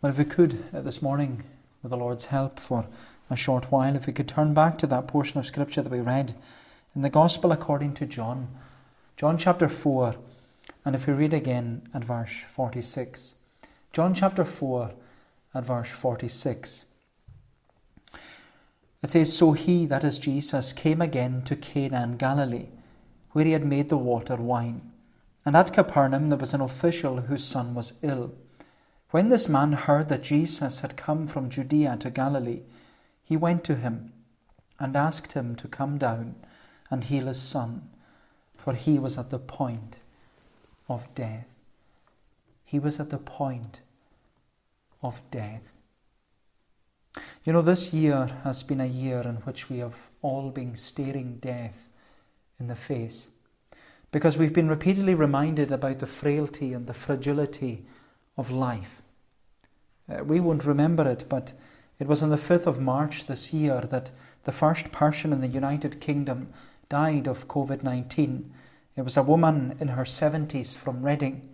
Well, if we could uh, this morning, with the Lord's help, for a short while, if we could turn back to that portion of Scripture that we read in the Gospel according to John, John chapter 4, and if we read again at verse 46. John chapter 4 at verse 46. It says, So he, that is Jesus, came again to Cana in Galilee, where he had made the water wine. And at Capernaum there was an official whose son was ill. When this man heard that Jesus had come from Judea to Galilee, he went to him and asked him to come down and heal his son, for he was at the point of death. He was at the point of death. You know, this year has been a year in which we have all been staring death in the face because we've been repeatedly reminded about the frailty and the fragility of life. Uh, we won't remember it, but it was on the 5th of March this year that the first person in the United Kingdom died of COVID 19. It was a woman in her 70s from Reading.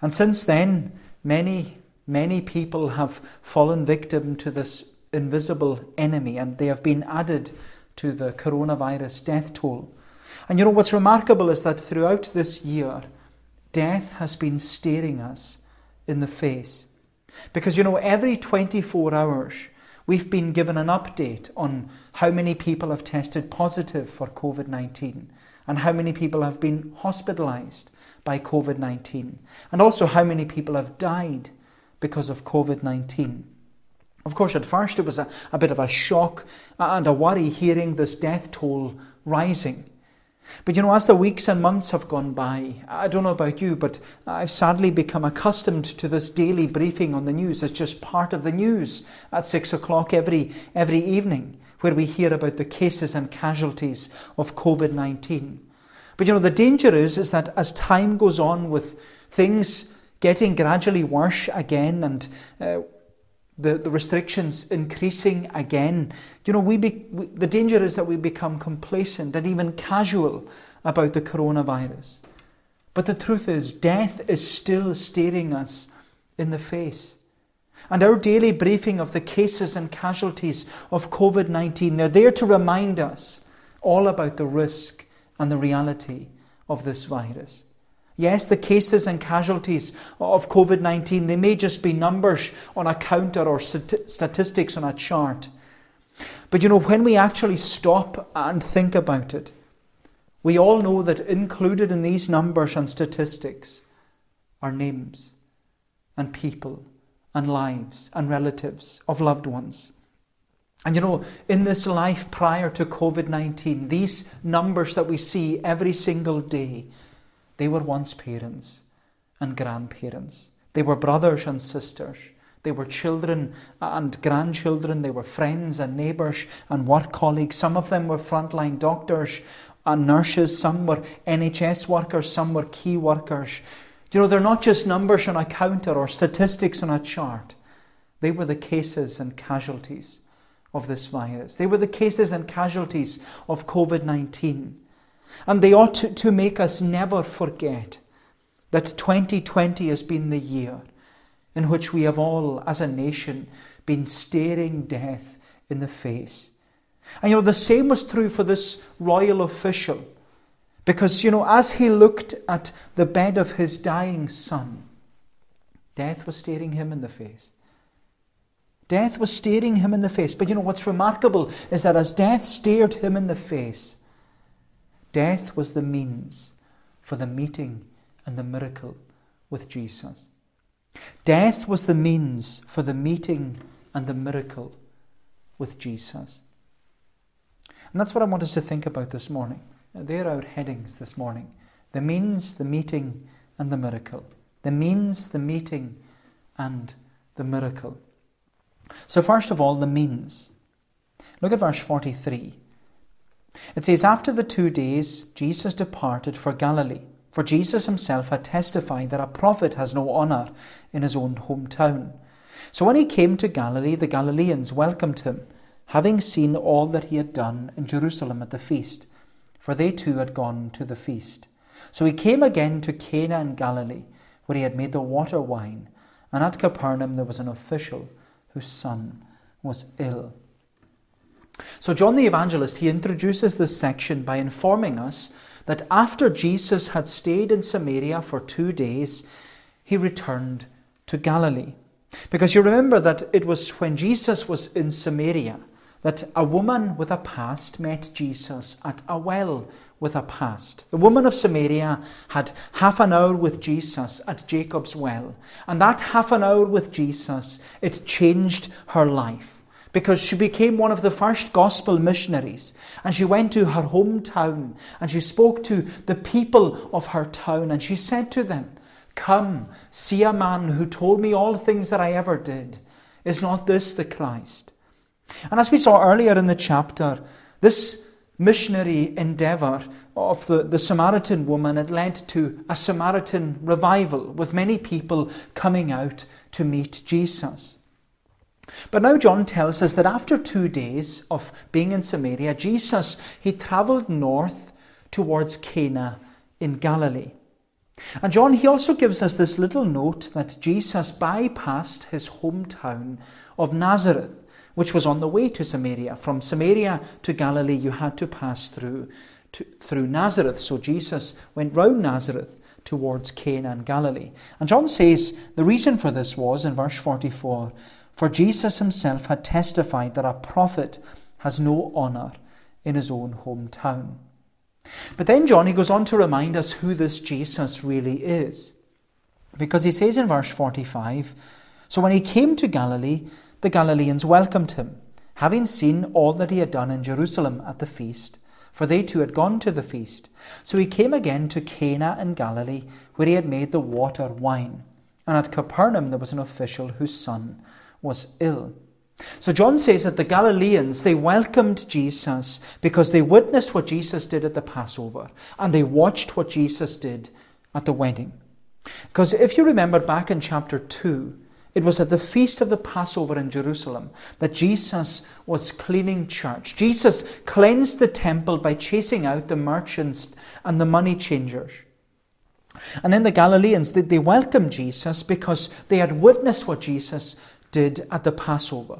And since then, many, many people have fallen victim to this invisible enemy and they have been added to the coronavirus death toll. And you know what's remarkable is that throughout this year, death has been staring us in the face. Because, you know, every 24 hours, we've been given an update on how many people have tested positive for COVID 19 and how many people have been hospitalized by COVID 19, and also how many people have died because of COVID 19. Of course, at first it was a, a bit of a shock and a worry hearing this death toll rising. But you know, as the weeks and months have gone by, I don't know about you, but I've sadly become accustomed to this daily briefing on the news. It's just part of the news at six o'clock every, every evening, where we hear about the cases and casualties of COVID 19. But you know, the danger is, is that as time goes on with things getting gradually worse again and uh, the, the restrictions increasing again, you know, we, be, we the danger is that we become complacent and even casual about the coronavirus. But the truth is, death is still staring us in the face. And our daily briefing of the cases and casualties of COVID 19, they're there to remind us all about the risk and the reality of this virus. Yes, the cases and casualties of COVID 19, they may just be numbers on a counter or statistics on a chart. But you know, when we actually stop and think about it, we all know that included in these numbers and statistics are names and people and lives and relatives of loved ones. And you know, in this life prior to COVID 19, these numbers that we see every single day, they were once parents and grandparents. They were brothers and sisters. They were children and grandchildren. They were friends and neighbours and work colleagues. Some of them were frontline doctors and nurses. Some were NHS workers. Some were key workers. You know, they're not just numbers on a counter or statistics on a chart. They were the cases and casualties of this virus. They were the cases and casualties of COVID 19. And they ought to, make us never forget that 2020 has been the year in which we have all, as a nation, been staring death in the face. And you know, the same was true for this royal official. Because, you know, as he looked at the bed of his dying son, death was staring him in the face. Death was staring him in the face. But you know, what's remarkable is that as death stared him in the face, Death was the means for the meeting and the miracle with Jesus. Death was the means for the meeting and the miracle with Jesus. And that's what I want us to think about this morning. There are our headings this morning the means, the meeting, and the miracle. The means, the meeting, and the miracle. So, first of all, the means. Look at verse 43. It says, After the two days, Jesus departed for Galilee. For Jesus himself had testified that a prophet has no honour in his own hometown. So when he came to Galilee, the Galileans welcomed him, having seen all that he had done in Jerusalem at the feast, for they too had gone to the feast. So he came again to Cana in Galilee, where he had made the water wine, And at Capernaum there was an official whose son was ill. So, John the Evangelist, he introduces this section by informing us that after Jesus had stayed in Samaria for two days, he returned to Galilee. Because you remember that it was when Jesus was in Samaria that a woman with a past met Jesus at a well with a past. The woman of Samaria had half an hour with Jesus at Jacob's well, and that half an hour with Jesus, it changed her life because she became one of the first gospel missionaries and she went to her hometown and she spoke to the people of her town and she said to them, Come, see a man who told me all things that I ever did. Is not this the Christ? And as we saw earlier in the chapter, this missionary endeavour of the, the Samaritan woman, it led to a Samaritan revival with many people coming out to meet Jesus. But now John tells us that after two days of being in Samaria, Jesus, he travelled north towards Cana in Galilee. And John, he also gives us this little note that Jesus bypassed his hometown of Nazareth, which was on the way to Samaria. From Samaria to Galilee, you had to pass through, to, through Nazareth. So Jesus went round Nazareth towards Cana and Galilee. And John says the reason for this was, in verse 44, for Jesus himself had testified that a prophet has no honour in his own hometown. But then John he goes on to remind us who this Jesus really is. Because he says in verse 45 So when he came to Galilee, the Galileans welcomed him, having seen all that he had done in Jerusalem at the feast, for they too had gone to the feast. So he came again to Cana in Galilee, where he had made the water wine. And at Capernaum there was an official whose son was ill. So John says that the Galileans, they welcomed Jesus because they witnessed what Jesus did at the Passover and they watched what Jesus did at the wedding. Because if you remember back in chapter 2, it was at the feast of the Passover in Jerusalem that Jesus was cleaning church. Jesus cleansed the temple by chasing out the merchants and the money changers. And then the Galileans, they, they welcomed Jesus because they had witnessed what Jesus did at the Passover.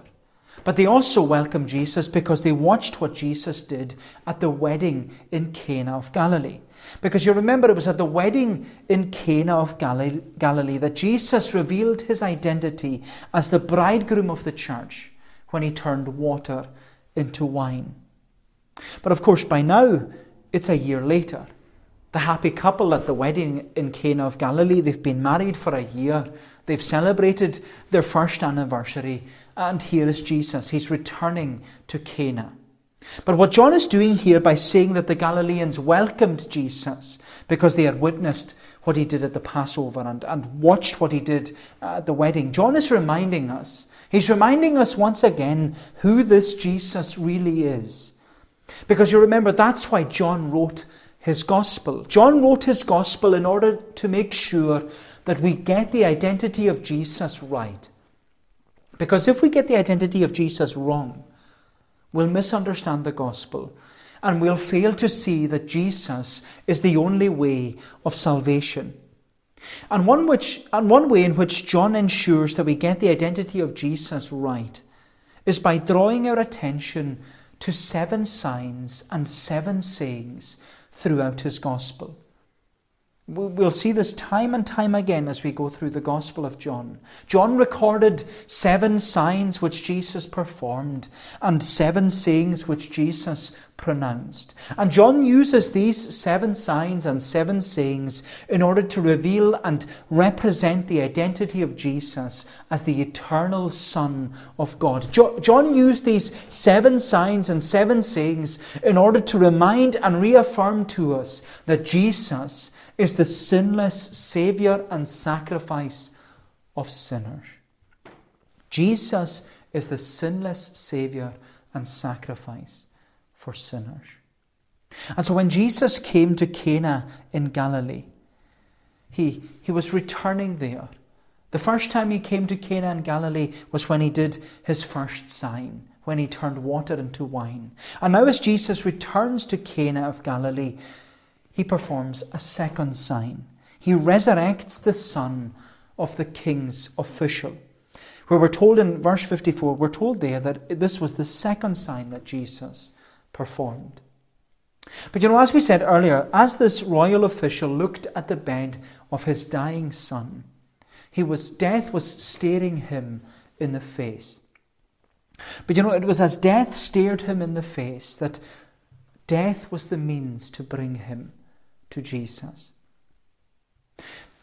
But they also welcomed Jesus because they watched what Jesus did at the wedding in Cana of Galilee. Because you remember it was at the wedding in Cana of Galilee that Jesus revealed his identity as the bridegroom of the church when he turned water into wine. But of course, by now, it's a year later. The happy couple at the wedding in Cana of Galilee, they've been married for a year. They've celebrated their first anniversary, and here is Jesus. He's returning to Cana. But what John is doing here by saying that the Galileans welcomed Jesus because they had witnessed what he did at the Passover and, and watched what he did at the wedding, John is reminding us, he's reminding us once again who this Jesus really is. Because you remember, that's why John wrote his gospel. John wrote his gospel in order to make sure that we get the identity of Jesus right. Because if we get the identity of Jesus wrong, we'll misunderstand the gospel and we'll fail to see that Jesus is the only way of salvation. And one, which, and one way in which John ensures that we get the identity of Jesus right is by drawing our attention to seven signs and seven sayings throughout his gospel. We'll see this time and time again as we go through the Gospel of John. John recorded seven signs which Jesus performed and seven sayings which Jesus pronounced. And John uses these seven signs and seven sayings in order to reveal and represent the identity of Jesus as the eternal Son of God. John used these seven signs and seven sayings in order to remind and reaffirm to us that Jesus is the sinless Saviour and sacrifice of sinners. Jesus is the sinless Saviour and sacrifice for sinners. And so when Jesus came to Cana in Galilee, he, he was returning there. The first time he came to Cana in Galilee was when he did his first sign, when he turned water into wine. And now, as Jesus returns to Cana of Galilee, he performs a second sign. He resurrects the son of the king's official. Where we're told in verse 54, we're told there that this was the second sign that Jesus performed. But you know, as we said earlier, as this royal official looked at the bed of his dying son, he was death was staring him in the face. But you know, it was as death stared him in the face that death was the means to bring him to Jesus.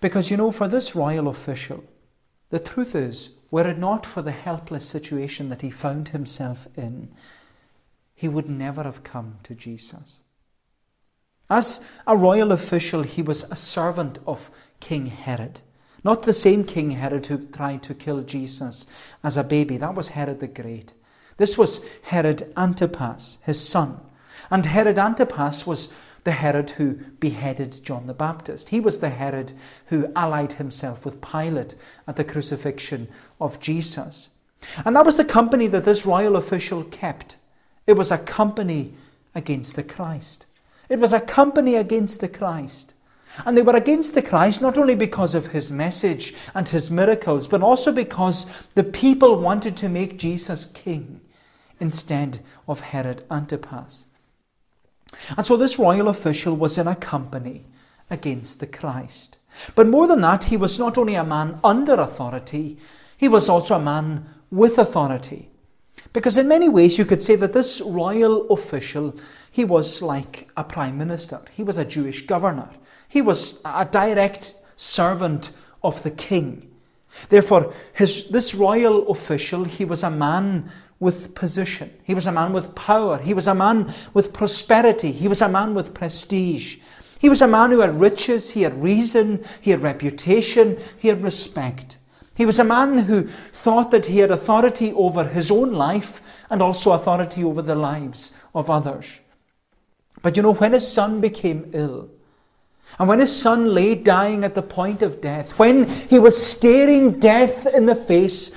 Because you know, for this royal official, the truth is, were it not for the helpless situation that he found himself in, he would never have come to Jesus. As a royal official, he was a servant of King Herod. Not the same King Herod who tried to kill Jesus as a baby. That was Herod the Great. This was Herod Antipas, his son. And Herod Antipas was the Herod who beheaded John the Baptist. He was the Herod who allied himself with Pilate at the crucifixion of Jesus. And that was the company that this royal official kept. It was a company against the Christ. It was a company against the Christ. And they were against the Christ not only because of his message and his miracles, but also because the people wanted to make Jesus king instead of Herod Antipas. And so this royal official was in a company against the Christ. But more than that, he was not only a man under authority, he was also a man with authority. Because in many ways you could say that this royal official, he was like a prime minister. He was a Jewish governor. He was a direct servant of the king. Therefore, his, this royal official, he was a man with position. He was a man with power. He was a man with prosperity. He was a man with prestige. He was a man who had riches, he had reason, he had reputation, he had respect. He was a man who thought that he had authority over his own life and also authority over the lives of others. But you know, when his son became ill, and when his son lay dying at the point of death, when he was staring death in the face,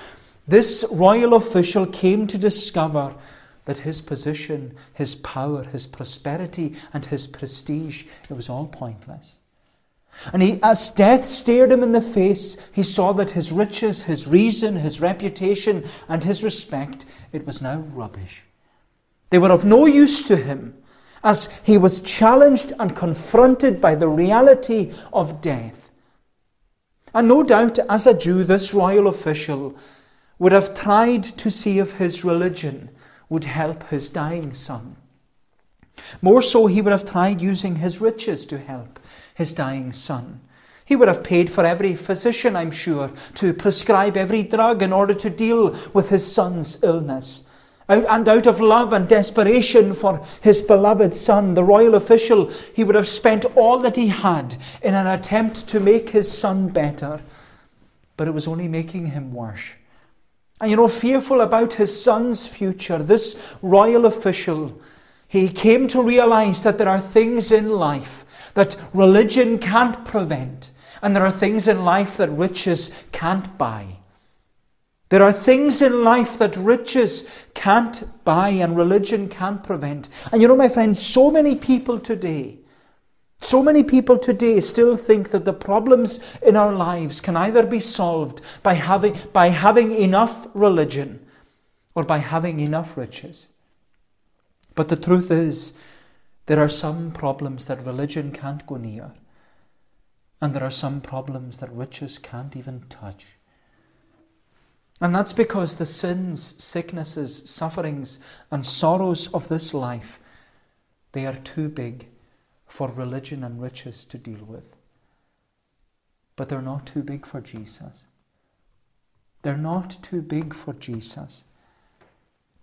this royal official came to discover that his position, his power, his prosperity, and his prestige, it was all pointless. And he, as death stared him in the face, he saw that his riches, his reason, his reputation, and his respect, it was now rubbish. They were of no use to him as he was challenged and confronted by the reality of death. And no doubt, as a Jew, this royal official would have tried to see if his religion would help his dying son. More so, he would have tried using his riches to help his dying son. He would have paid for every physician, I'm sure, to prescribe every drug in order to deal with his son's illness. And out of love and desperation for his beloved son, the royal official, he would have spent all that he had in an attempt to make his son better. But it was only making him worse. And you know, fearful about his son's future, this royal official, he came to realize that there are things in life that religion can't prevent, and there are things in life that riches can't buy. There are things in life that riches can't buy and religion can't prevent. And you know, my friends, so many people today so many people today still think that the problems in our lives can either be solved by having, by having enough religion or by having enough riches. But the truth is, there are some problems that religion can't go near, and there are some problems that riches can't even touch. And that's because the sins, sicknesses, sufferings, and sorrows of this life, they are too big for religion and riches to deal with. But they're not too big for Jesus. They're not too big for Jesus.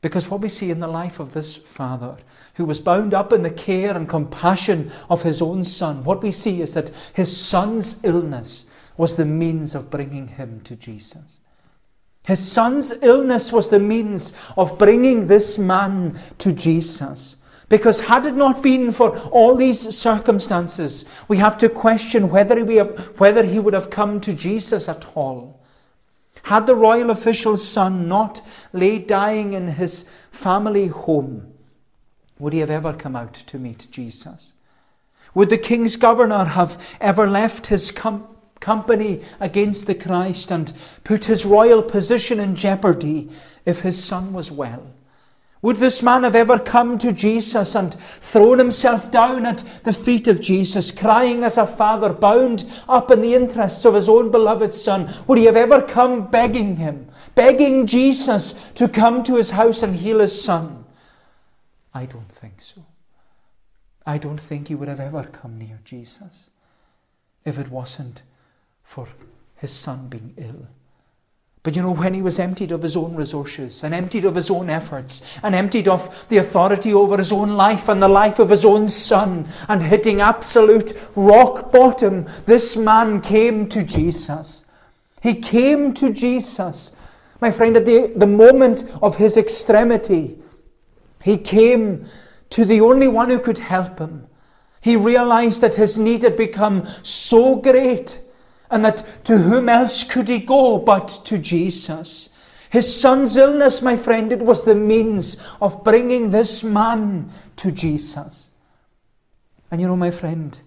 Because what we see in the life of this father, who was bound up in the care and compassion of his own son, what we see is that his son's illness was the means of bringing him to Jesus. His son's illness was the means of bringing this man to Jesus. Because had it not been for all these circumstances, we have to question whether, we have, whether he would have come to Jesus at all. Had the royal official's son not lay dying in his family home, would he have ever come out to meet Jesus? Would the king's governor have ever left his com- company against the Christ and put his royal position in jeopardy if his son was well? Would this man have ever come to Jesus and thrown himself down at the feet of Jesus, crying as a father, bound up in the interests of his own beloved son? Would he have ever come begging him, begging Jesus to come to his house and heal his son? I don't think so. I don't think he would have ever come near Jesus if it wasn't for his son being ill. But you know, when he was emptied of his own resources and emptied of his own efforts and emptied of the authority over his own life and the life of his own son and hitting absolute rock bottom, this man came to Jesus. He came to Jesus. My friend, at the, the moment of his extremity, he came to the only one who could help him. He realized that his need had become so great and that to whom else could he go but to Jesus? His son's illness, my friend, it was the means of bringing this man to Jesus. And you know, my friend,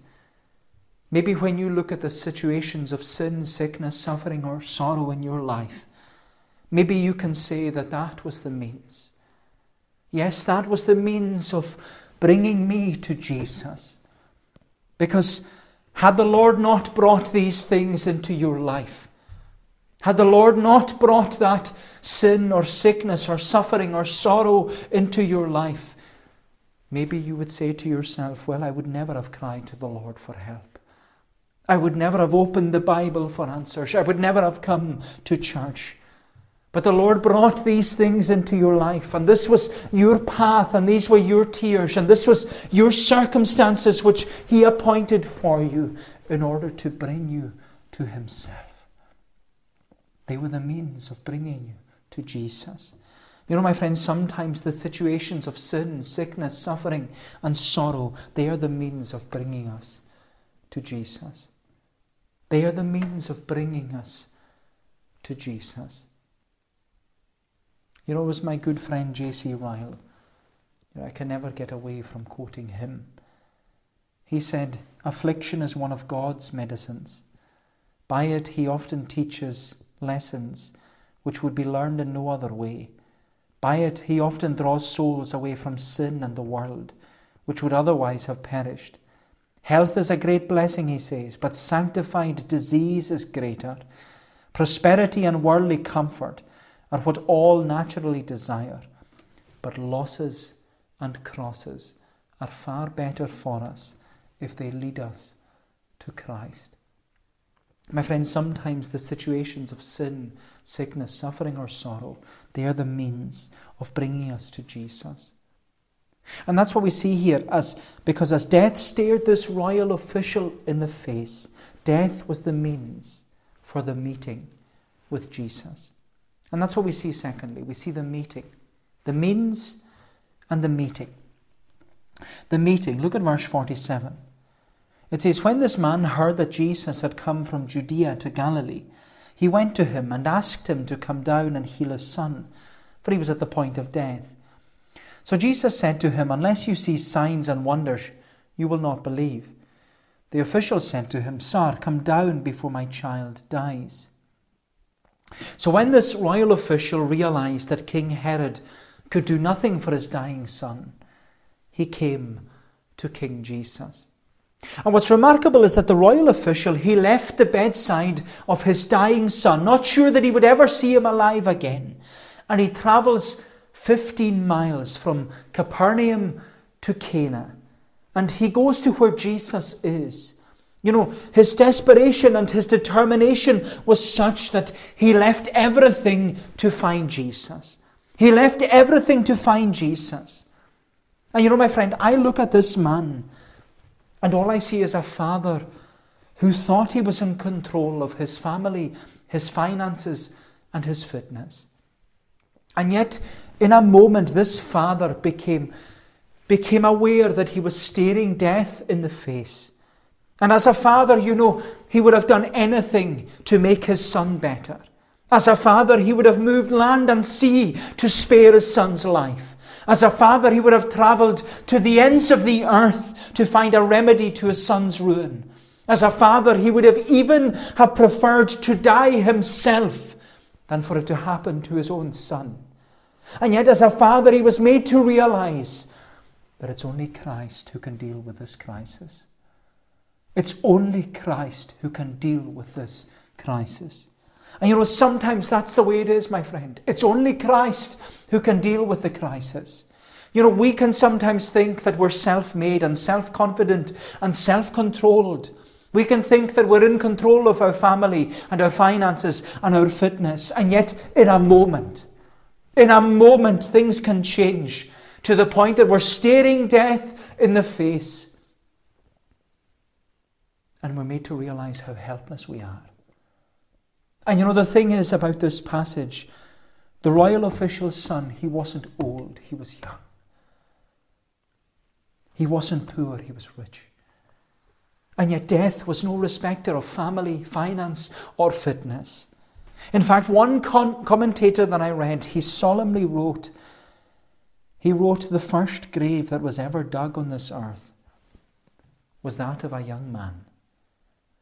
maybe when you look at the situations of sin, sickness, suffering, or sorrow in your life, maybe you can say that that was the means. Yes, that was the means of bringing me to Jesus. Because had the Lord not brought these things into your life, had the Lord not brought that sin or sickness or suffering or sorrow into your life, maybe you would say to yourself, Well, I would never have cried to the Lord for help. I would never have opened the Bible for answers. I would never have come to church. But the Lord brought these things into your life, and this was your path, and these were your tears, and this was your circumstances which He appointed for you in order to bring you to Himself. They were the means of bringing you to Jesus. You know, my friends, sometimes the situations of sin, sickness, suffering, and sorrow, they are the means of bringing us to Jesus. They are the means of bringing us to Jesus. You know, it was my good friend J.C. Ryle. You know, I can never get away from quoting him. He said, Affliction is one of God's medicines. By it, he often teaches lessons which would be learned in no other way. By it, he often draws souls away from sin and the world, which would otherwise have perished. Health is a great blessing, he says, but sanctified disease is greater. Prosperity and worldly comfort are what all naturally desire, but losses and crosses are far better for us if they lead us to Christ. My friends, sometimes the situations of sin, sickness, suffering, or sorrow, they are the means of bringing us to Jesus. And that's what we see here as because as death stared this royal official in the face, death was the means for the meeting with Jesus. And that's what we see secondly. We see the meeting, the means and the meeting. The meeting, look at verse 47. It says, When this man heard that Jesus had come from Judea to Galilee, he went to him and asked him to come down and heal his son, for he was at the point of death. So Jesus said to him, Unless you see signs and wonders, you will not believe. The official said to him, Sir, come down before my child dies. So when this royal official realized that King Herod could do nothing for his dying son, he came to King Jesus. And what's remarkable is that the royal official, he left the bedside of his dying son, not sure that he would ever see him alive again. And he travels 15 miles from Capernaum to Cana. And he goes to where Jesus is. You know, his desperation and his determination was such that he left everything to find Jesus. He left everything to find Jesus. And you know, my friend, I look at this man and all I see is a father who thought he was in control of his family, his finances, and his fitness. And yet, in a moment, this father became, became aware that he was staring death in the face. And as a father, you know, he would have done anything to make his son better. As a father, he would have moved land and sea to spare his son's life. As a father, he would have travelled to the ends of the earth to find a remedy to his son's ruin. As a father, he would have even have preferred to die himself than for it to happen to his own son. And yet, as a father, he was made to realize that it's only Christ who can deal with this crisis. It's only Christ who can deal with this crisis. And you know, sometimes that's the way it is, my friend. It's only Christ who can deal with the crisis. You know, we can sometimes think that we're self made and self confident and self controlled. We can think that we're in control of our family and our finances and our fitness. And yet, in a moment, in a moment, things can change to the point that we're staring death in the face. And we're made to realize how helpless we are. And you know, the thing is about this passage the royal official's son, he wasn't old, he was young. He wasn't poor, he was rich. And yet, death was no respecter of family, finance, or fitness. In fact, one con- commentator that I read, he solemnly wrote, he wrote, the first grave that was ever dug on this earth was that of a young man.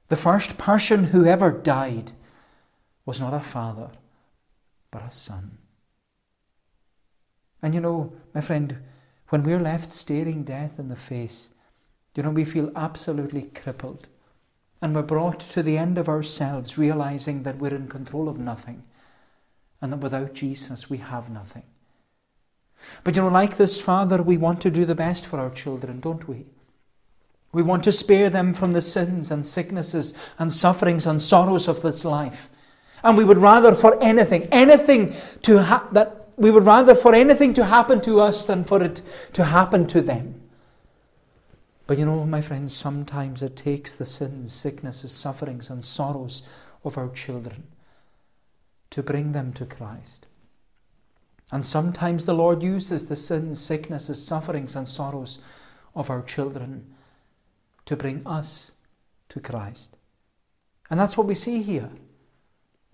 The first person who ever died was not a father, but a son. And you know, my friend, when we're left staring death in the face, you know, we feel absolutely crippled. And we're brought to the end of ourselves, realizing that we're in control of nothing and that without Jesus we have nothing. But you know, like this father, we want to do the best for our children, don't we? We want to spare them from the sins and sicknesses and sufferings and sorrows of this life. And we would rather for anything, anything to ha- that we would rather for anything to happen to us than for it to happen to them. But you know, my friends, sometimes it takes the sins, sicknesses, sufferings, and sorrows of our children to bring them to Christ. And sometimes the Lord uses the sins, sicknesses, sufferings, and sorrows of our children to bring us to Christ. And that's what we see here.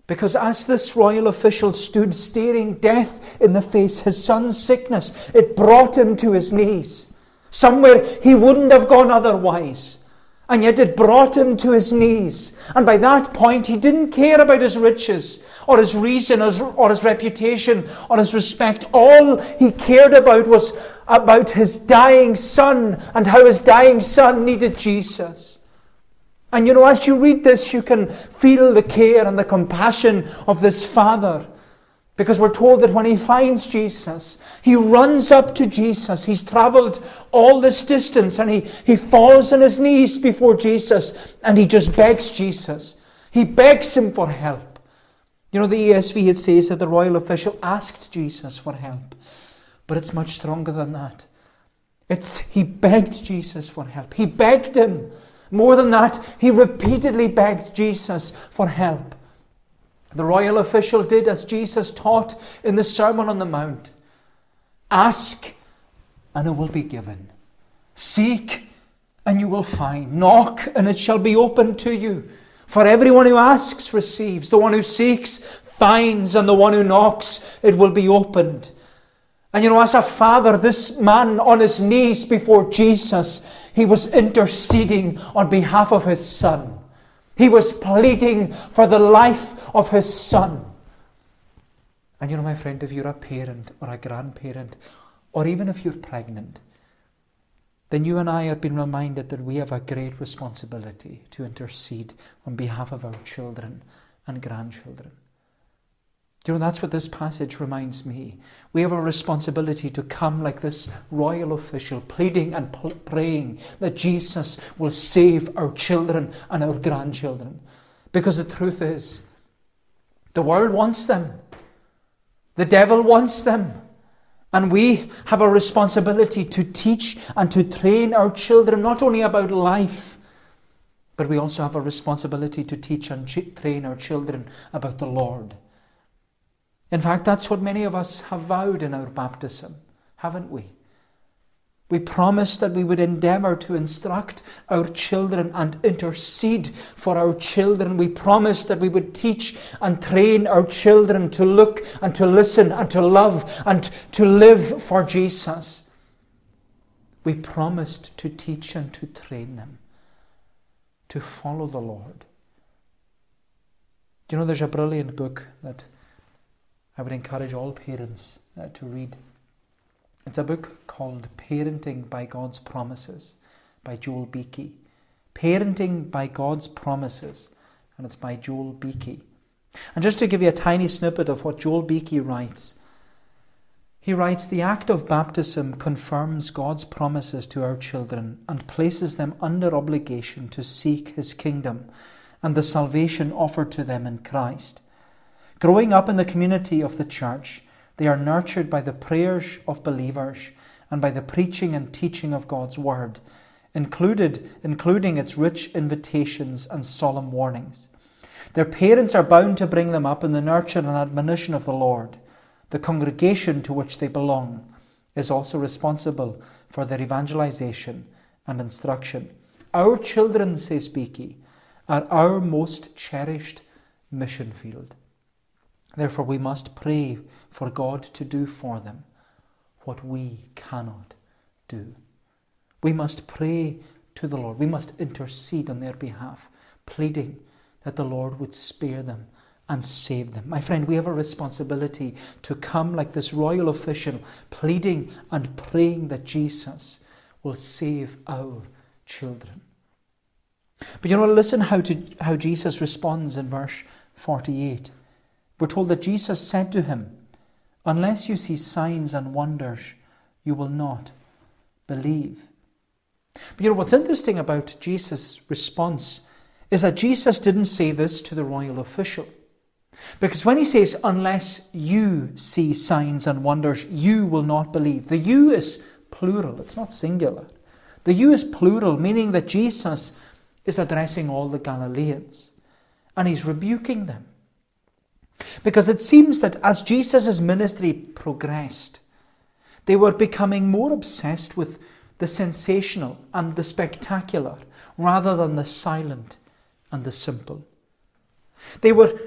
Because as this royal official stood staring death in the face, his son's sickness, it brought him to his knees. Somewhere he wouldn't have gone otherwise. And yet it brought him to his knees. And by that point, he didn't care about his riches or his reason or his reputation or his respect. All he cared about was about his dying son and how his dying son needed Jesus. And you know, as you read this, you can feel the care and the compassion of this father. Because we're told that when he finds Jesus, he runs up to Jesus. He's traveled all this distance and he, he falls on his knees before Jesus and he just begs Jesus. He begs him for help. You know, the ESV, it says that the royal official asked Jesus for help. But it's much stronger than that. It's he begged Jesus for help. He begged him more than that, he repeatedly begged Jesus for help. The royal official did as Jesus taught in the Sermon on the Mount Ask, and it will be given. Seek, and you will find. Knock, and it shall be opened to you. For everyone who asks receives, the one who seeks finds, and the one who knocks it will be opened. And you know, as a father, this man on his knees before Jesus, he was interceding on behalf of his son. He was pleading for the life of his son. And you know, my friend, if you're a parent or a grandparent, or even if you're pregnant, then you and I have been reminded that we have a great responsibility to intercede on behalf of our children and grandchildren. You know, that's what this passage reminds me. We have a responsibility to come like this royal official, pleading and p- praying that Jesus will save our children and our grandchildren. Because the truth is, the world wants them, the devil wants them. And we have a responsibility to teach and to train our children not only about life, but we also have a responsibility to teach and train our children about the Lord. In fact, that's what many of us have vowed in our baptism, haven't we? We promised that we would endeavour to instruct our children and intercede for our children. We promised that we would teach and train our children to look and to listen and to love and to live for Jesus. We promised to teach and to train them to follow the Lord. Do you know there's a brilliant book that I would encourage all parents uh, to read? It's a book called Parenting by God's Promises by Joel Beeke. Parenting by God's Promises, and it's by Joel Beeke. And just to give you a tiny snippet of what Joel Beeke writes, he writes The act of baptism confirms God's promises to our children and places them under obligation to seek His kingdom and the salvation offered to them in Christ. Growing up in the community of the church, they are nurtured by the prayers of believers and by the preaching and teaching of God's Word, included, including its rich invitations and solemn warnings. Their parents are bound to bring them up in the nurture and admonition of the Lord. The congregation to which they belong is also responsible for their evangelization and instruction. Our children, says Beeke, are our most cherished mission field. Therefore, we must pray for God to do for them what we cannot do. We must pray to the Lord. We must intercede on their behalf, pleading that the Lord would spare them and save them. My friend, we have a responsibility to come like this royal official, pleading and praying that Jesus will save our children. But you know, listen how, to, how Jesus responds in verse 48. We're told that Jesus said to him, Unless you see signs and wonders, you will not believe. But you know, what's interesting about Jesus' response is that Jesus didn't say this to the royal official. Because when he says, unless you see signs and wonders, you will not believe, the you is plural, it's not singular. The you is plural, meaning that Jesus is addressing all the Galileans and he's rebuking them. Because it seems that as Jesus' ministry progressed, they were becoming more obsessed with the sensational and the spectacular rather than the silent and the simple. They, were,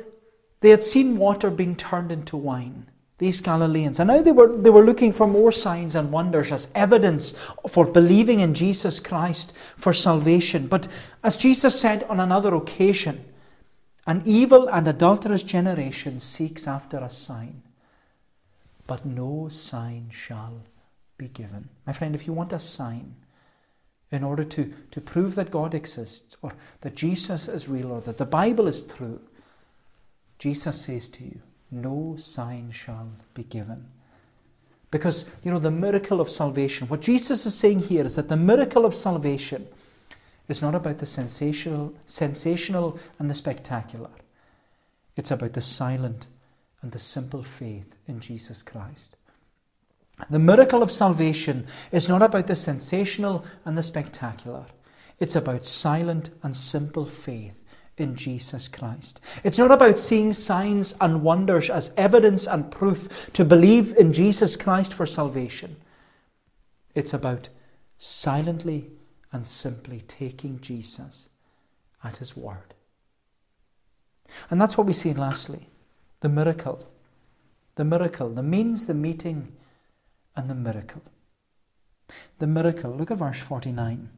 they had seen water being turned into wine, these Galileans, and now they were, they were looking for more signs and wonders as evidence for believing in Jesus Christ for salvation. But as Jesus said on another occasion, an evil and adulterous generation seeks after a sign, but no sign shall be given. My friend, if you want a sign in order to, to prove that God exists or that Jesus is real or that the Bible is true, Jesus says to you, no sign shall be given. Because, you know, the miracle of salvation, what Jesus is saying here is that the miracle of salvation is not about the sensational, sensational and the spectacular. It's about the silent and the simple faith in Jesus Christ. The miracle of salvation is not about the sensational and the spectacular. It's about silent and simple faith in Jesus Christ. It's not about seeing signs and wonders as evidence and proof to believe in Jesus Christ for salvation. It's about silently and simply taking Jesus at his word. And that's what we see lastly the miracle. The miracle, the means, the meeting, and the miracle. The miracle, look at verse 49.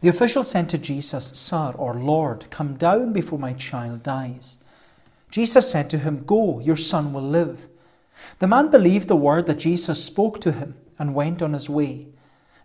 The official said to Jesus, Sir or Lord, come down before my child dies. Jesus said to him, Go, your son will live. The man believed the word that Jesus spoke to him and went on his way.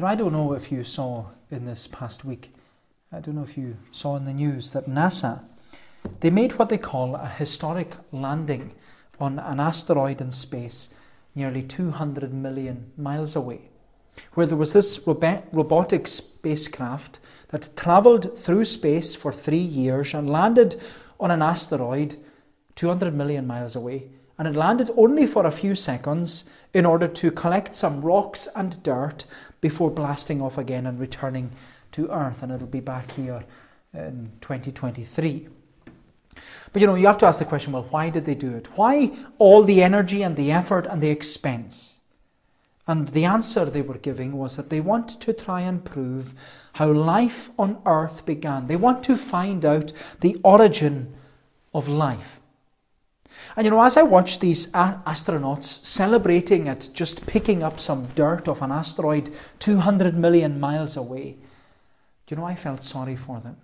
You know, I don't know if you saw in this past week, I don't know if you saw in the news that NASA, they made what they call a historic landing on an asteroid in space nearly 200 million miles away, where there was this robotic spacecraft that travelled through space for three years and landed on an asteroid 200 million miles away and it landed only for a few seconds in order to collect some rocks and dirt before blasting off again and returning to Earth, and it'll be back here in 2023. But you know, you have to ask the question well, why did they do it? Why all the energy and the effort and the expense? And the answer they were giving was that they want to try and prove how life on earth began. They want to find out the origin of life. And you know, as I watched these a- astronauts celebrating at just picking up some dirt off an asteroid 200 million miles away, you know, I felt sorry for them.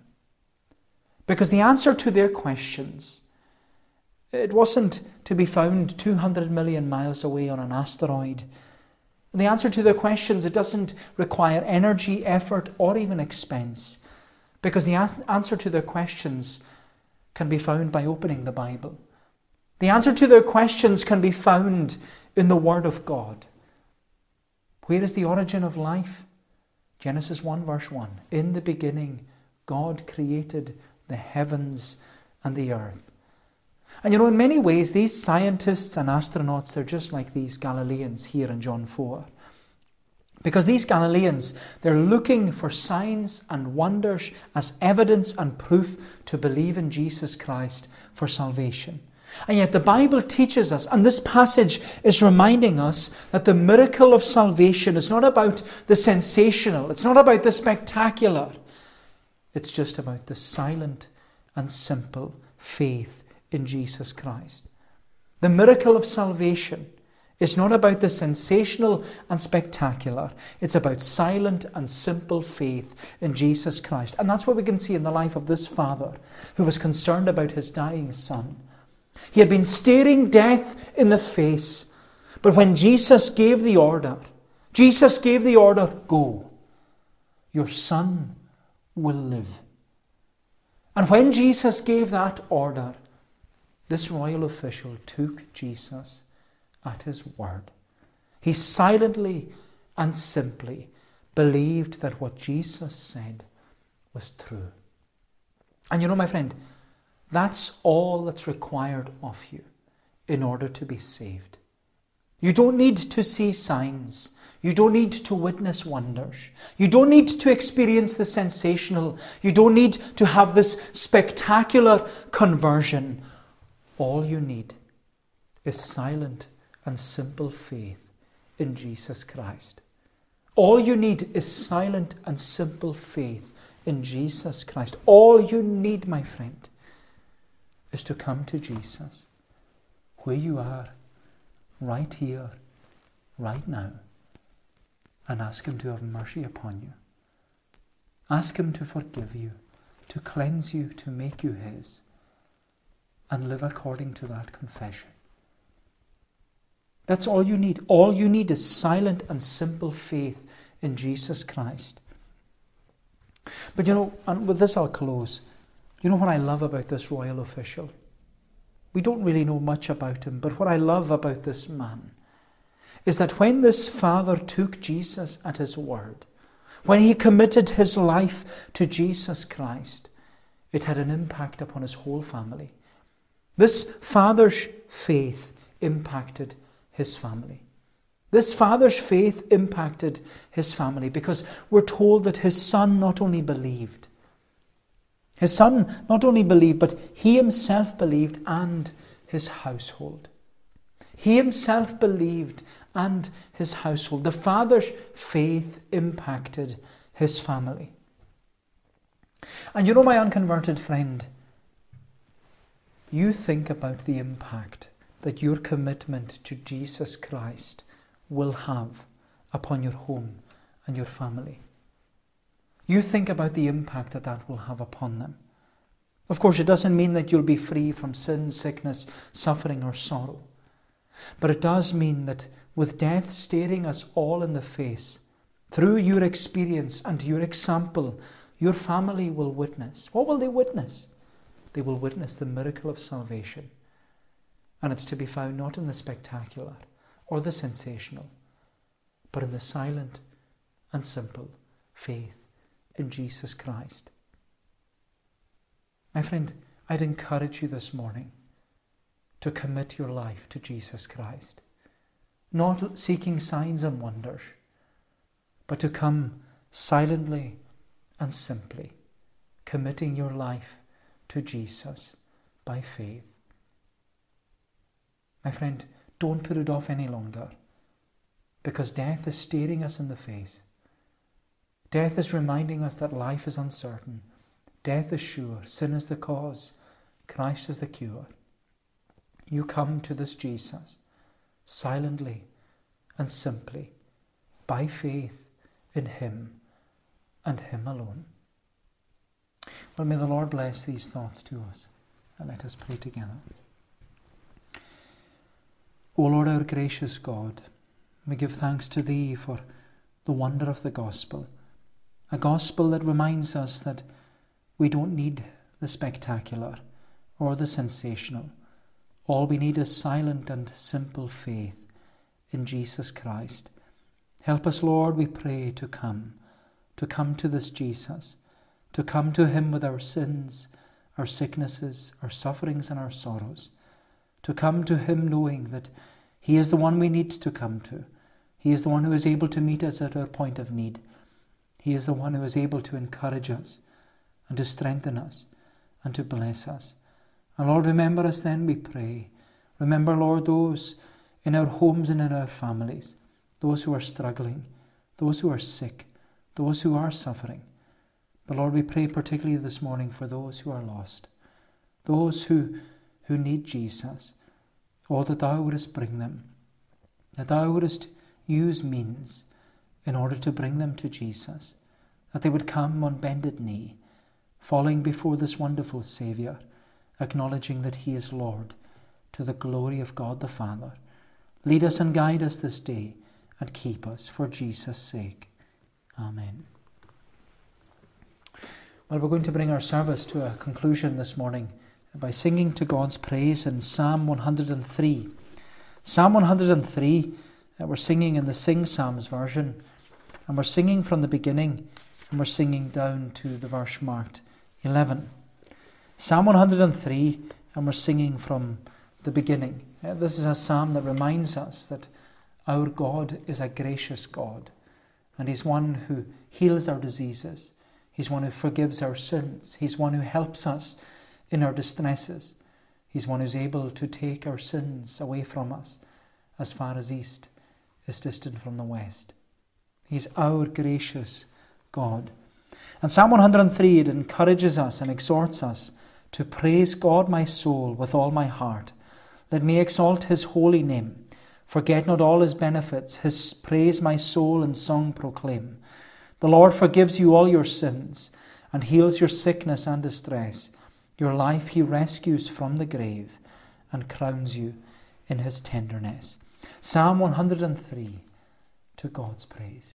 Because the answer to their questions, it wasn't to be found 200 million miles away on an asteroid. The answer to their questions, it doesn't require energy, effort, or even expense. Because the answer to their questions can be found by opening the Bible. The answer to their questions can be found in the Word of God. Where is the origin of life? Genesis 1, verse 1. In the beginning, God created the heavens and the earth. And you know, in many ways, these scientists and astronauts, they're just like these Galileans here in John 4. Because these Galileans, they're looking for signs and wonders as evidence and proof to believe in Jesus Christ for salvation. And yet the Bible teaches us, and this passage is reminding us that the miracle of salvation is not about the sensational, it's not about the spectacular, it's just about the silent and simple faith in Jesus Christ. The miracle of salvation is not about the sensational and spectacular. It's about silent and simple faith in Jesus Christ. And that's what we can see in the life of this father who was concerned about his dying son. He had been staring death in the face, but when Jesus gave the order, Jesus gave the order, Go, your son will live. And when Jesus gave that order, this royal official took Jesus at his word. He silently and simply believed that what Jesus said was true. And you know, my friend, that's all that's required of you in order to be saved. You don't need to see signs. You don't need to witness wonders. You don't need to experience the sensational. You don't need to have this spectacular conversion. All you need is silent and simple faith in Jesus Christ. All you need is silent and simple faith in Jesus Christ. All you need, my friend, is to come to Jesus where you are, right here, right now and ask Him to have mercy upon you. Ask Him to forgive you, to cleanse you, to make you His, and live according to that confession. That's all you need. All you need is silent and simple faith in Jesus Christ. But you know, and with this I'll close. You know what I love about this royal official? We don't really know much about him, but what I love about this man is that when this father took Jesus at his word, when he committed his life to Jesus Christ, it had an impact upon his whole family. This father's faith impacted his family. This father's faith impacted his family because we're told that his son not only believed, his son not only believed, but he himself believed and his household. He himself believed and his household. The father's faith impacted his family. And you know, my unconverted friend, you think about the impact that your commitment to Jesus Christ will have upon your home and your family. You think about the impact that that will have upon them. Of course, it doesn't mean that you'll be free from sin, sickness, suffering, or sorrow. But it does mean that with death staring us all in the face, through your experience and your example, your family will witness. What will they witness? They will witness the miracle of salvation. And it's to be found not in the spectacular or the sensational, but in the silent and simple faith in Jesus Christ. My friend, I'd encourage you this morning to commit your life to Jesus Christ not seeking signs and wonders, but to come silently and simply committing your life to Jesus by faith. My friend, don't put it off any longer because death is staring us in the face. Death is reminding us that life is uncertain. Death is sure. Sin is the cause. Christ is the cure. You come to this Jesus silently and simply by faith in Him and Him alone. Well, may the Lord bless these thoughts to us and let us pray together. O Lord, our gracious God, we give thanks to Thee for the wonder of the gospel, a gospel that reminds us that we don't need the spectacular or the sensational. All we need is silent and simple faith in Jesus Christ. Help us, Lord, we pray, to come, to come to this Jesus, to come to Him with our sins, our sicknesses, our sufferings, and our sorrows, to come to Him knowing that He is the one we need to come to he is the one who is able to meet us at our point of need. He is the one who is able to encourage us and to strengthen us and to bless us. And Lord, remember us then, we pray. Remember, Lord, those in our homes and in our families, those who are struggling, those who are sick, those who are suffering. But Lord, we pray particularly this morning for those who are lost, those who, who need Jesus. Oh, that Thou wouldest bring them, that Thou wouldest use means in order to bring them to Jesus, that they would come on bended knee, falling before this wonderful Saviour, acknowledging that He is Lord, to the glory of God the Father. Lead us and guide us this day, and keep us for Jesus' sake. Amen. Well, we're going to bring our service to a conclusion this morning by singing to God's praise in Psalm 103. Psalm 103 uh, we're singing in the Sing Psalms version, and we're singing from the beginning, and we're singing down to the verse marked 11. Psalm 103, and we're singing from the beginning. Uh, this is a psalm that reminds us that our God is a gracious God, and He's one who heals our diseases. He's one who forgives our sins. He's one who helps us in our distresses. He's one who's able to take our sins away from us as far as east is distant from the west. He's our gracious God. And Psalm 103, it encourages us and exhorts us to praise God, my soul, with all my heart. Let me exalt his holy name. Forget not all his benefits, his praise my soul and song proclaim. The Lord forgives you all your sins and heals your sickness and distress. Your life he rescues from the grave and crowns you in his tenderness. Psalm 103 to God's praise.